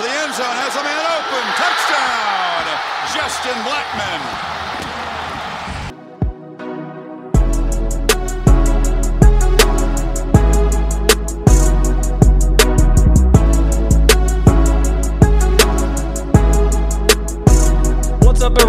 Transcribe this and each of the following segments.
the end zone, has a man open. Touchdown, Justin Blackmon.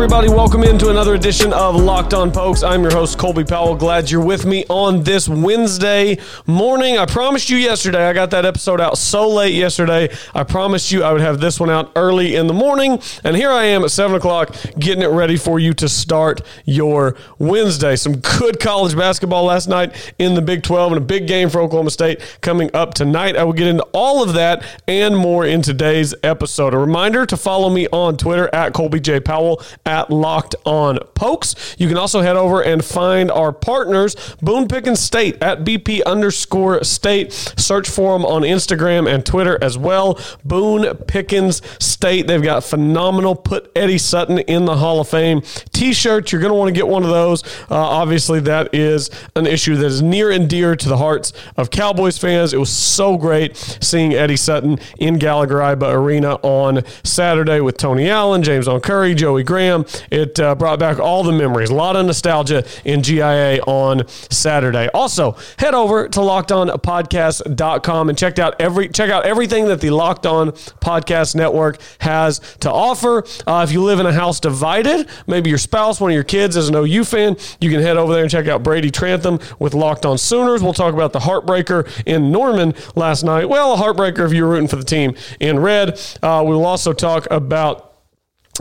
Everybody? Welcome into another edition of Locked On Pokes. I'm your host, Colby Powell. Glad you're with me on this Wednesday morning. I promised you yesterday, I got that episode out so late yesterday. I promised you I would have this one out early in the morning. And here I am at 7 o'clock getting it ready for you to start your Wednesday. Some good college basketball last night in the Big 12 and a big game for Oklahoma State coming up tonight. I will get into all of that and more in today's episode. A reminder to follow me on Twitter at Colby J. Powell at Locked On Pokes. You can also head over and find our partners, Boone Pickens State at BP underscore state. Search for them on Instagram and Twitter as well. Boone Pickens State. They've got phenomenal Put Eddie Sutton in the Hall of Fame t shirts. You're going to want to get one of those. Uh, obviously, that is an issue that is near and dear to the hearts of Cowboys fans. It was so great seeing Eddie Sutton in Gallagher Iba Arena on Saturday with Tony Allen, JamesOn Curry, Joey Graham. It uh, brought back all the memories, a lot of nostalgia in GIA on Saturday. Also, head over to lockedonpodcast.com and check out every check out everything that the Locked On Podcast Network has to offer. Uh, if you live in a house divided, maybe your spouse, one of your kids is an OU fan, you can head over there and check out Brady Trantham with Locked On Sooners. We'll talk about the heartbreaker in Norman last night. Well, a heartbreaker if you're rooting for the team in red. Uh, we will also talk about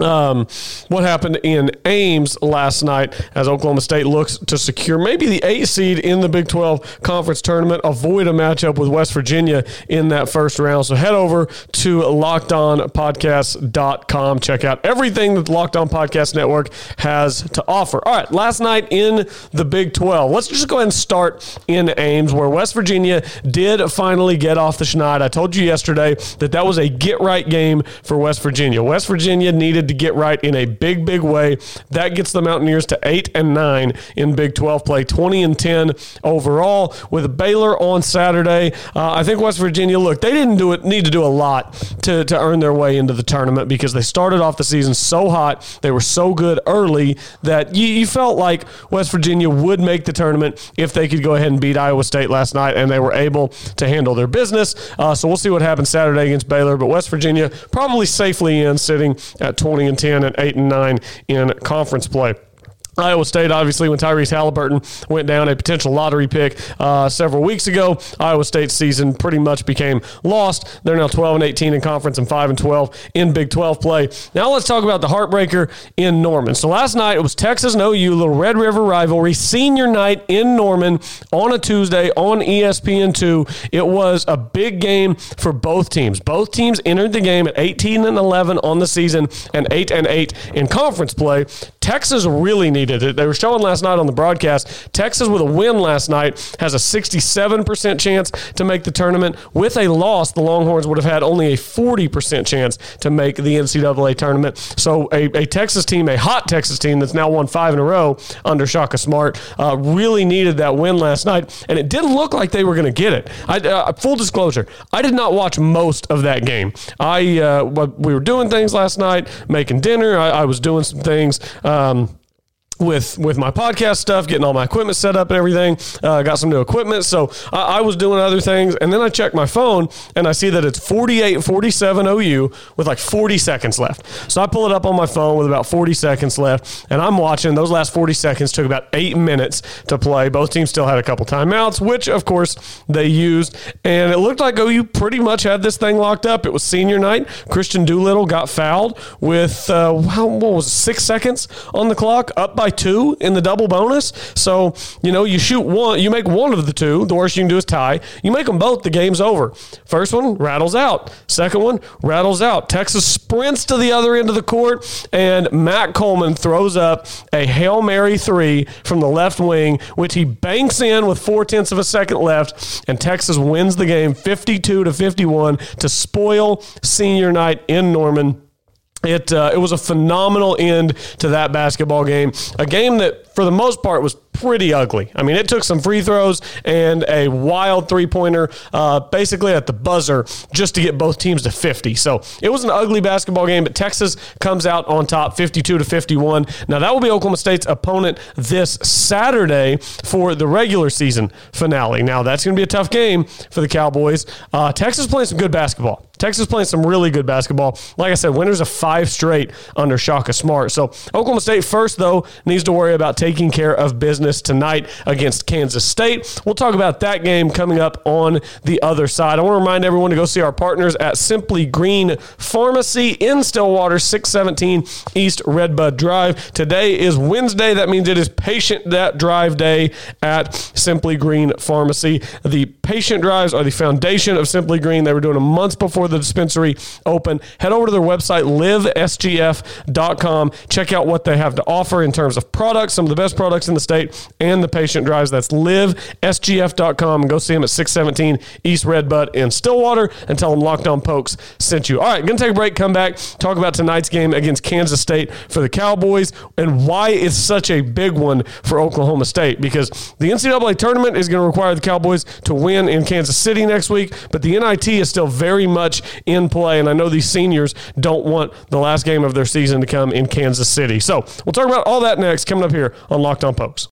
um, what happened in Ames last night as Oklahoma State looks to secure maybe the eight seed in the Big 12 conference tournament, avoid a matchup with West Virginia in that first round. So head over to lockedonpodcast.com. Check out everything that the Locked On Podcast Network has to offer. All right, last night in the Big 12, let's just go ahead and start in Ames where West Virginia did finally get off the schneid. I told you yesterday that that was a get right game for West Virginia. West Virginia needed to get right in a big, big way. That gets the Mountaineers to eight and nine in Big 12 play, 20 and 10 overall. With Baylor on Saturday, uh, I think West Virginia. Look, they didn't do it. Need to do a lot to to earn their way into the tournament because they started off the season so hot. They were so good early that you, you felt like West Virginia would make the tournament if they could go ahead and beat Iowa State last night, and they were able to handle their business. Uh, so we'll see what happens Saturday against Baylor. But West Virginia probably safely in, sitting at 20 20 and 10 and 8 and 9 in conference play. Iowa State, obviously, when Tyrese Halliburton went down, a potential lottery pick uh, several weeks ago, Iowa State's season pretty much became lost. They're now 12 and 18 in conference and 5 and 12 in Big 12 play. Now let's talk about the heartbreaker in Norman. So last night it was Texas and OU, little Red River rivalry, senior night in Norman on a Tuesday on ESPN2. It was a big game for both teams. Both teams entered the game at 18 and 11 on the season and 8 and 8 in conference play. Texas really needed They were showing last night on the broadcast. Texas with a win last night has a 67% chance to make the tournament. With a loss, the Longhorns would have had only a 40% chance to make the NCAA tournament. So a, a Texas team, a hot Texas team that's now won five in a row under Shaka Smart, uh, really needed that win last night. And it didn't look like they were going to get it. I, uh, full disclosure, I did not watch most of that game. I uh, we were doing things last night, making dinner. I, I was doing some things. Um, with with my podcast stuff, getting all my equipment set up and everything. Uh, got some new equipment, so I, I, was doing other things, and then I check my phone and I see that it's 48-47 OU with like 40 seconds left. So I pull it up on my phone with about 40 seconds left, and I'm watching. Those last 40 seconds took about eight minutes to play. Both teams still had a couple timeouts, which of course they used, and it looked like OU pretty much had this thing locked up. It was senior night. Kristian Doolittle got fouled with uh, what was it, six seconds on the clock, up by two in the double bonus. So, you know, you shoot one, you make one of the two. The worst you can do is tie. You make them both, the game's over. First one rattles out. Second one rattles out. Texas sprints to the other end of the court, and Matt Coleman throws up a Hail Mary three from the left wing, which he banks in with four tenths of a second left, and Texas wins the game 52 to 51 to spoil senior night in Norman. It uh, it was a phenomenal end to that basketball game. A game that, for the most part, was pretty ugly. I mean, it took some free throws and a wild three pointer, uh, basically at the buzzer, just to get both teams to 50. So it was an ugly basketball game, but Texas comes out on top, 52 to 51. Now that will be Oklahoma State's opponent this Saturday for the regular season finale. Now that's going to be a tough game for the Cowboys. Uh, Texas playing some good basketball. Texas playing some really good basketball. Like I said, winners of five straight under Shaka Smart. So Oklahoma State first, though, needs to worry about taking care of business tonight against Kansas State. We'll talk about that game coming up on the other side. I want to remind everyone to go see our partners at Simply Green Pharmacy in Stillwater, 617 East Redbud Drive. Today is Wednesday. That means it is patient drive day at Simply Green Pharmacy. The patient drives are the foundation of Simply Green. They were doing a month before the dispensary opened. Head over to their website, livesgf.com. Check out what they have to offer in terms of products, some the best products in the state, and the patient drives. That's livesgf.com. And go see them at 617 East Redbud in Stillwater and tell them Locked On Pokes sent you. All right, going to take a break, come back, talk about tonight's game against Kansas State for the Cowboys and why it's such a big one for Oklahoma State because the NCAA tournament is going to require the Cowboys to win in Kansas City next week, but the NIT is still very much in play. And I know these seniors don't want the last game of their season to come in Kansas City. So we'll talk about all that next coming up here on Locked On Pokes.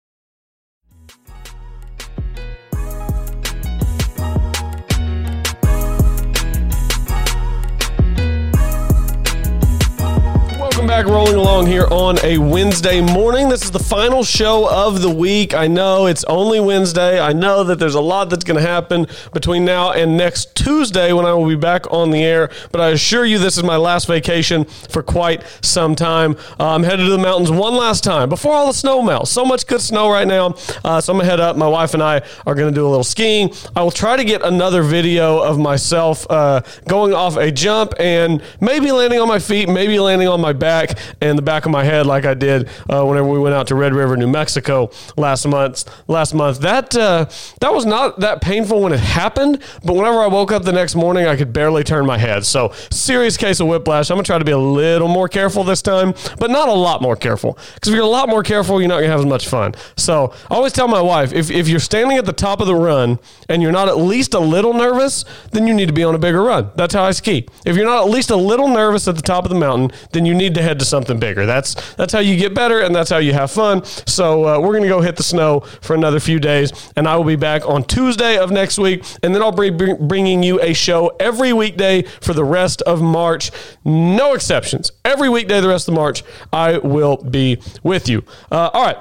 Back rolling along here on a Wednesday morning. This is the final show of the week. I know it's only Wednesday. I know that there's a lot that's going to happen between now and next Tuesday when I will be back on the air. But I assure you, this is my last vacation for quite some time. Uh, I'm headed to the mountains one last time before all the snow melts. So much good snow right now. Uh, so I'm going to head up. My wife and I are going to do a little skiing. I will try to get another video of myself uh, going off a jump and maybe landing on my feet, maybe landing on my back back and the back of my head like I did uh, whenever we went out to Red River, New Mexico last month. Last month, that uh, that was not that painful when it happened, but whenever I woke up the next morning, I could barely turn my head. So serious case of whiplash. I'm gonna try to be a little more careful this time, but not a lot more careful. Because if you're a lot more careful, you're not gonna have as much fun. So I always tell my wife if if you're standing at the top of the run and you're not at least a little nervous, then you need to be on a bigger run. That's how I ski. If you're not at least a little nervous at the top of the mountain, then you need to head to something bigger. That's that's how you get better, and that's how you have fun. So uh, we're gonna go hit the snow for another few days, and I will be back on Tuesday of next week, and then I'll be bringing you a show every weekday for the rest of March. No exceptions. Every weekday the rest of March, I will be with you. Uh, all right.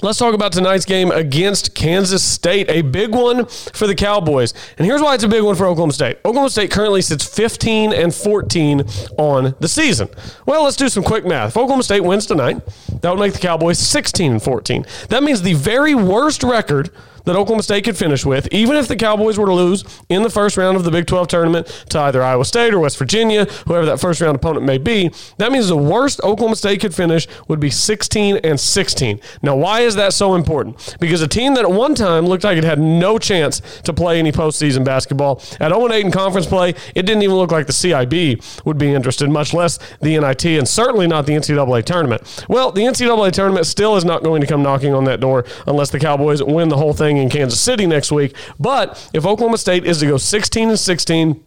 Let's talk about tonight's game against Kansas State, a big one for the Cowboys. And here's why it's a big one for Oklahoma State. Oklahoma State currently sits 15 and 14 on the season. Well, let's do some quick math. If Oklahoma State wins tonight, that would make the Cowboys 16 and 14. That means the very worst record that Oklahoma State could finish with, even if the Cowboys were to lose in the first round of the Big 12 tournament to either Iowa State or West Virginia, whoever that first round opponent may be. That means the worst Oklahoma State could finish would be 16 and 16. Now, why is that so important? Because a team that at one time looked like it had no chance to play any postseason basketball at 0 8 in conference play, it didn't even look like the CIB would be interested, much less the NIT, and certainly not the NCAA tournament. Well, the NCAA tournament still is not going to come knocking on that door unless the Cowboys win the whole thing in Kansas City next week. But if Oklahoma State is to go 16 and 16,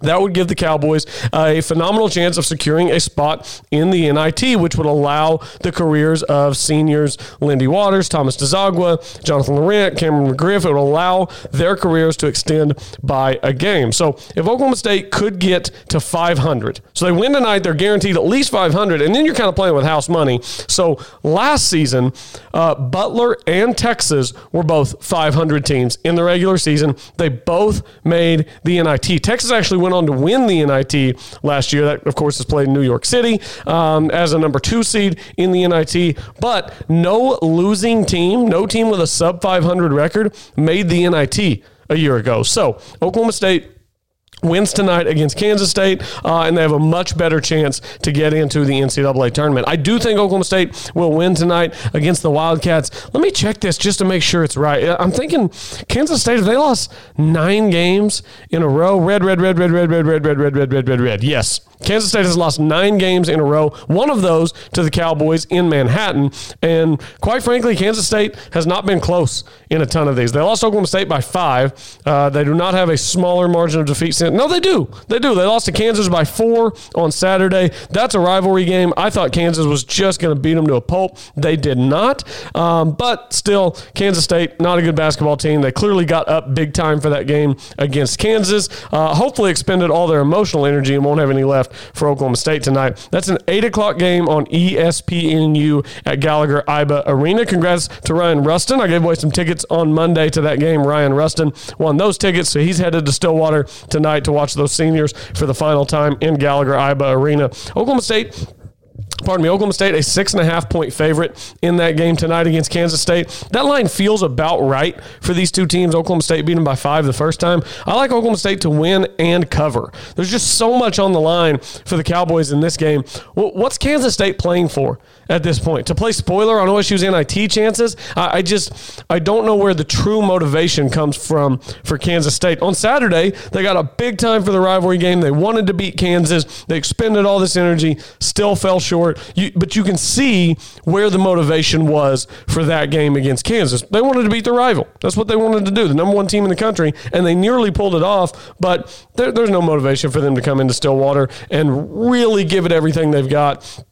that would give the Cowboys a phenomenal chance of securing a spot in the NIT, which would allow the careers of seniors Lindy Waters, Thomas Dziagwa, Jonathan Laurent, Cameron McGriff. It would allow their careers to extend by a game. So if Oklahoma State could get to 500, so they win tonight, they're guaranteed at least 500, and then you're kind of playing with house money. So last season, uh, Butler and Texas were both 500 teams in the regular season. They both made the NIT. Texas actually went went on to win the NIT last year. That, of course, is played in New York City um, as a number two seed in the NIT. But no losing team, no team with a sub 500 record made the NIT a year ago. So Oklahoma State wins tonight against Kansas State, uh, and they have a much better chance to get into the NCAA tournament. I do think Oklahoma State will win tonight against the Wildcats. Let me check this just to make sure it's right. I'm thinking Kansas State, have they lost nine games in a row? Red, red, red, red, red, red, red, red, red, red, red, red, red. Yes. Kansas State has lost nine games in a row, one of those to the Cowboys in Manhattan. And quite frankly, Kansas State has not been close in a ton of these. They lost Oklahoma State by five. Uh, they do not have a smaller margin of defeat. No, they do. They do. They lost to Kansas by four on Saturday. That's a rivalry game. I thought Kansas was just going to beat them to a pulp. They did not. Um, but still, Kansas State, not a good basketball team. They clearly got up big time for that game against Kansas. Uh, hopefully, expended all their emotional energy and won't have any left for Oklahoma State tonight. That's an 8 o'clock game on ESPNU at Gallagher Iba Arena. Congrats to Ryan Rustin. I gave away some tickets on Monday to that game. Ryan Rustin won those tickets, so he's headed to Stillwater tonight to watch those seniors for the final time in Gallagher Iba Arena. Oklahoma State pardon me, Oklahoma State, a six and a half point favorite in that game tonight against Kansas State. That line feels about right for these two teams. Oklahoma State beat them by five the first time. I like Oklahoma State to win and cover. There's just so much on the line for the Cowboys in this game. What's Kansas State playing for at this point? To play spoiler on OSU's NIT chances? I just, I don't know where the true motivation comes from for Kansas State. On Saturday, they got a big time for the rivalry game. They wanted to beat Kansas. They expended all this energy, still fell short You, but you can see where the motivation was for that game against Kansas. They wanted to beat the rival. That's what they wanted to do, the number one team in the country, and they nearly pulled it off. But there, there's no motivation for them to come into Stillwater and really give it everything they've got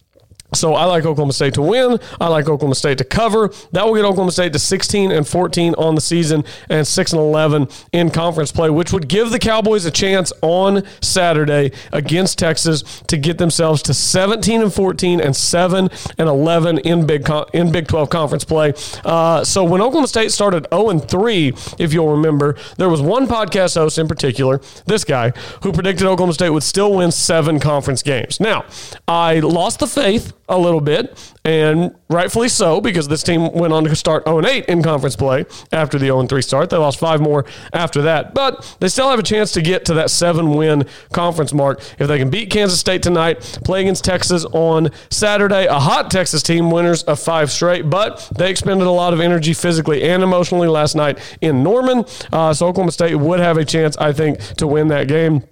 so I like Oklahoma State to win. I like Oklahoma State to cover. That will get Oklahoma State to 16 and 14 on the season and 6 and 11 in conference play, which would give the Cowboys a chance on Saturday against Texas to get themselves to 17 and 14 and 7 and 11 in Big in Big 12 conference play. Uh, so when Oklahoma State started 0 and 3, if you'll remember, there was one podcast host in particular, this guy, who predicted Oklahoma State would still win seven conference games. Now, I lost the faith a little bit, and rightfully so, because this team went on to start 0 8 in conference play after the 0 3 start. They lost five more after that, but they still have a chance to get to that seven win conference mark if they can beat Kansas State tonight, play against Texas on Saturday. A hot Texas team, winners of five straight, but they expended a lot of energy physically and emotionally last night in Norman. Uh, so Oklahoma State would have a chance, I think, to win that game.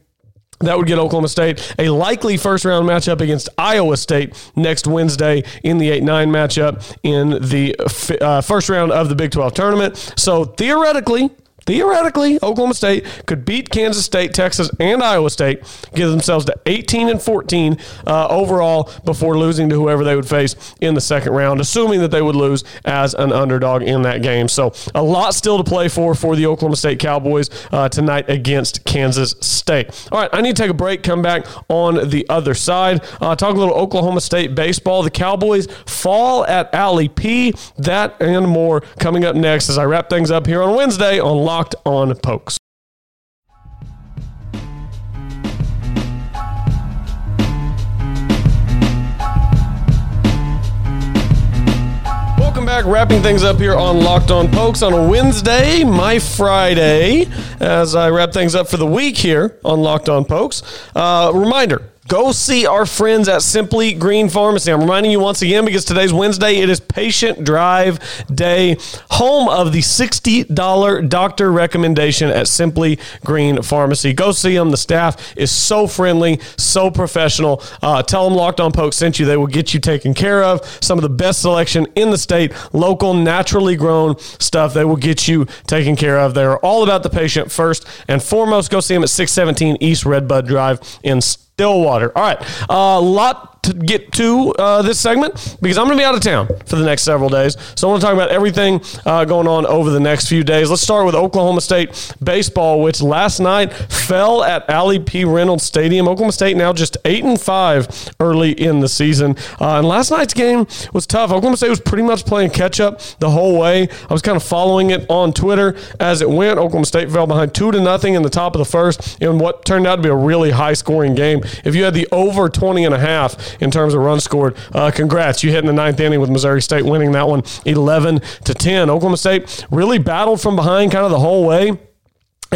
That would get Oklahoma State a likely first round matchup against Iowa State next Wednesday in the 8 9 matchup in the uh, first round of the Big 12 tournament. So theoretically, theoretically, Oklahoma State could beat Kansas State, Texas, and Iowa State, give themselves to 18 and 14 uh, overall before losing to whoever they would face in the second round, assuming that they would lose as an underdog in that game. So a lot still to play for for the Oklahoma State Cowboys uh, tonight against Kansas State. All right, I need to take a break. Come back on the other side. Uh, talk a little Oklahoma State baseball. The Cowboys fall at Allie P. That and more coming up next as I wrap things up here on Wednesday on Live Locked on Pokes. Welcome back. Wrapping things up here on Locked On Pokes on a Wednesday, my Friday, as I wrap things up for the week here on Locked On Pokes. Uh, reminder Go see our friends at Simply Green Pharmacy. I'm reminding you once again because today's Wednesday. It is Patient Drive Day, home of the $60 doctor recommendation at Simply Green Pharmacy. Go see them. The staff is so friendly, so professional. Uh, tell them Locked On Poke sent you. They will get you taken care of. Some of the best selection in the state, local, naturally grown stuff. They will get you taken care of. They are all about the patient first and foremost. Go see them at 617 East Redbud Drive in Stillwater. All right. A uh, lot to get to uh, this segment because I'm going to be out of town for the next several days. So I want to talk about everything uh, going on over the next few days. Let's start with Oklahoma State baseball, which last night fell at Allie P. Reynolds Stadium. Oklahoma State now just eight and five early in the season, uh, and last night's game was tough. Oklahoma State was pretty much playing catch up the whole way. I was kind of following it on Twitter as it went. Oklahoma State fell behind two to nothing in the top of the first in what turned out to be a really high scoring game. If you had the over 20 and a half, in terms of runs scored. Uh, congrats, you hit in the ninth inning with Missouri State winning that one 11 to 10. Oklahoma State really battled from behind kind of the whole way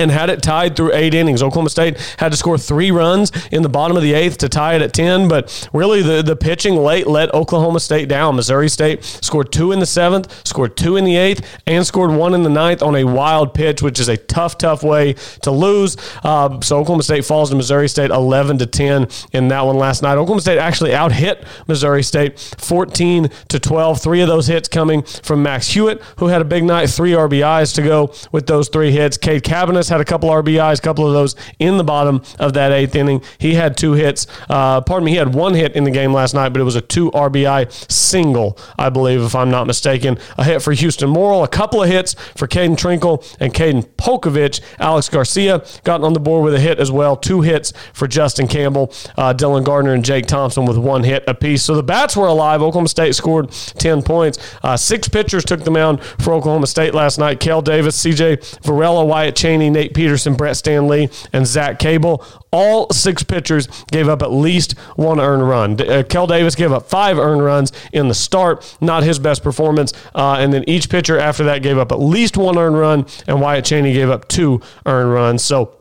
and had it tied through eight innings. Oklahoma State had to score three runs in the bottom of the eighth to tie it at 10, but really the, the pitching late let Oklahoma State down. Missouri State scored two in the seventh, scored two in the eighth, and scored one in the ninth on a wild pitch, which is a tough, tough way to lose. Uh, so Oklahoma State falls to Missouri State 11 to 10 in that one last night. Oklahoma State actually out hit Missouri State 14 to 12. Three of those hits coming from Max Hewitt, who had a big night, three RBIs to go with those three hits. Cade Cabbiness had a couple RBIs, a couple of those in the bottom of that eighth inning. He had two hits. Uh, pardon me, he had one hit in the game last night, but it was a two RBI single, I believe, if I'm not mistaken. A hit for Hueston Morrill, a couple of hits for Caden Trinkle and Kaden Polcovich. Alex Garcia got on the board with a hit as well. Two hits for Justin Campbell, uh, Dylan Gardner, and Jake Thompson with one hit apiece. So the bats were alive. Oklahoma State scored 10 points. Uh, six pitchers took the mound for Oklahoma State last night. Kel Davis, CJ Varela, Wyatt Cheney, Nate Peterson, Brett Stanley, and Zach Cable. All six pitchers gave up at least one earned run. Uh, Kel Davis gave up five earned runs in the start, not his best performance. Uh, and then each pitcher after that gave up at least one earned run, and Wyatt Cheney gave up two earned runs. So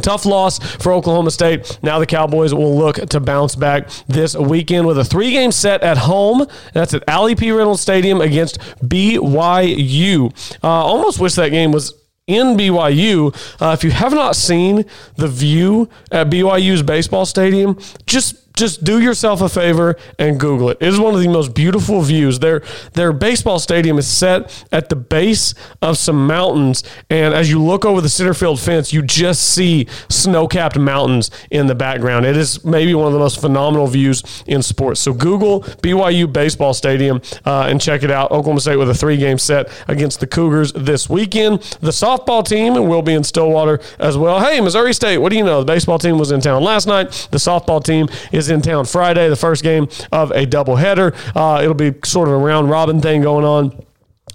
Tough loss for Oklahoma State. Now the Cowboys will look to bounce back this weekend with a three game set at home. That's at Allie P. Reynolds Stadium against BYU. Uh, almost wish that game was in BYU. Uh, if you have not seen the view at BYU's baseball stadium, just just do yourself a favor and Google it. It is one of the most beautiful views. Their their baseball stadium is set at the base of some mountains, and as you look over the center field fence, you just see snow-capped mountains in the background. It is maybe one of the most phenomenal views in sports. So Google BYU baseball stadium uh, and check it out. Oklahoma State with a three-game set against the Cougars this weekend. The softball team will be in Stillwater as well. Hey, Missouri State, what do you know? The baseball team was in town last night. The softball team is is in town Friday, the first game of a doubleheader. Uh, it'll be sort of a round robin thing going on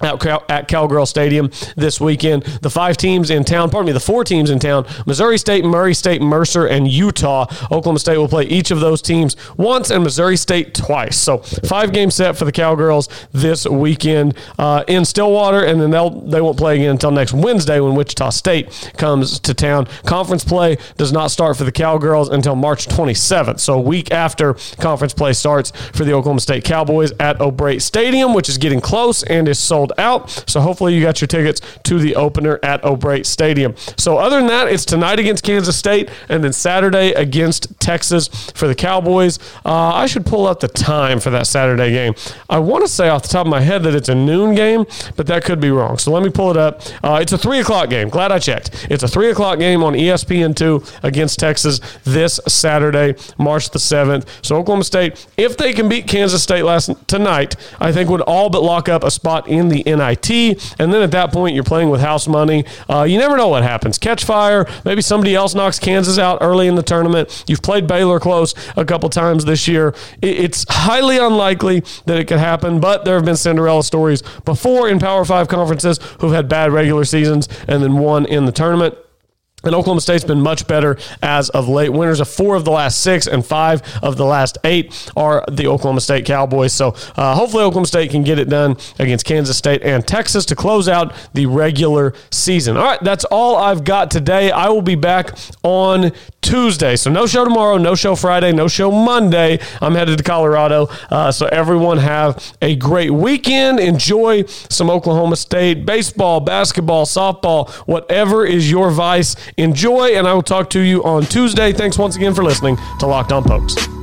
at, Cowgirl Stadium this weekend. The five teams in town, pardon me, the four teams in town Missouri State, Murray State, Mercer, and Utah. Oklahoma State will play each of those teams once and Missouri State twice. So, five game set for the Cowgirls this weekend uh, in Stillwater, and then they'll, they won't play again until next Wednesday when Wichita State comes to town. Conference play does not start for the Cowgirls until March 27th. So, a week after conference play starts for the Oklahoma State Cowboys at O'Brate Stadium, which is getting close and is sold sold out. So hopefully you got your tickets to the opener at O'Brate Stadium. So other than that, it's tonight against Kansas State and then Saturday against Texas for the Cowboys. Uh, I should pull up the time for that Saturday game. I want to say off the top of my head that it's a noon game, but that could be wrong. So let me pull it up. Uh, it's a three o'clock game. Glad I checked. It's a three o'clock game on ESPN2 against Texas this Saturday, March the 7th. So Oklahoma State, if they can beat Kansas State last tonight, I think would all but lock up a spot in the the NIT. And then at that point, you're playing with house money. Uh, you never know what happens. Catch fire. Maybe somebody else knocks Kansas out early in the tournament. You've played Baylor close a couple times this year. It's highly unlikely that it could happen, but there have been Cinderella stories before in Power Five conferences who've had bad regular seasons and then won in the tournament. And Oklahoma State's been much better as of late. Winners of four of the last six and five of the last eight are the Oklahoma State Cowboys. So uh, hopefully Oklahoma State can get it done against Kansas State and Texas to close out the regular season. All right, that's all I've got today. I will be back on Tuesday. So no show tomorrow, no show Friday, no show Monday. I'm headed to Colorado. Uh, so everyone have a great weekend. Enjoy some Oklahoma State baseball, basketball, softball, whatever is your vice. Enjoy, and I will talk to you on Tuesday. Thanks once again for listening to Locked On Pokes.